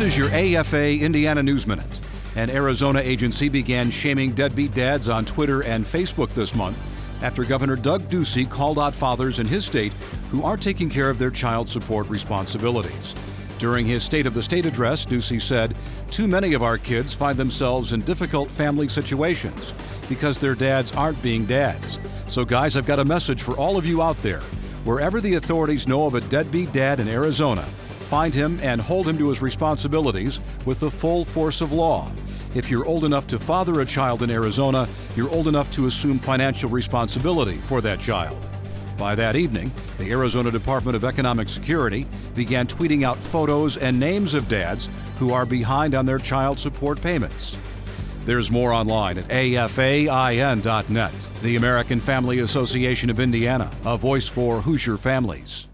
This is your AFA Indiana News Minute. An Arizona agency began shaming deadbeat dads on Twitter and Facebook this month after Governor Doug Ducey called out fathers in his state who aren't taking care of their child support responsibilities. During his State of the State address, Ducey said, Too many of our kids find themselves in difficult family situations because their dads aren't being dads. So, guys, I've got a message for all of you out there. Wherever the authorities know of a deadbeat dad in Arizona, find him and hold him to his responsibilities with the full force of law. If you're old enough to father a child in Arizona, you're old enough to assume financial responsibility for that child. By that evening, the Arizona Department of Economic Security began tweeting out photos and names of dads who are behind on their child support payments. There's more online at afain.net. The American Family Association of Indiana, a voice for Hoosier families.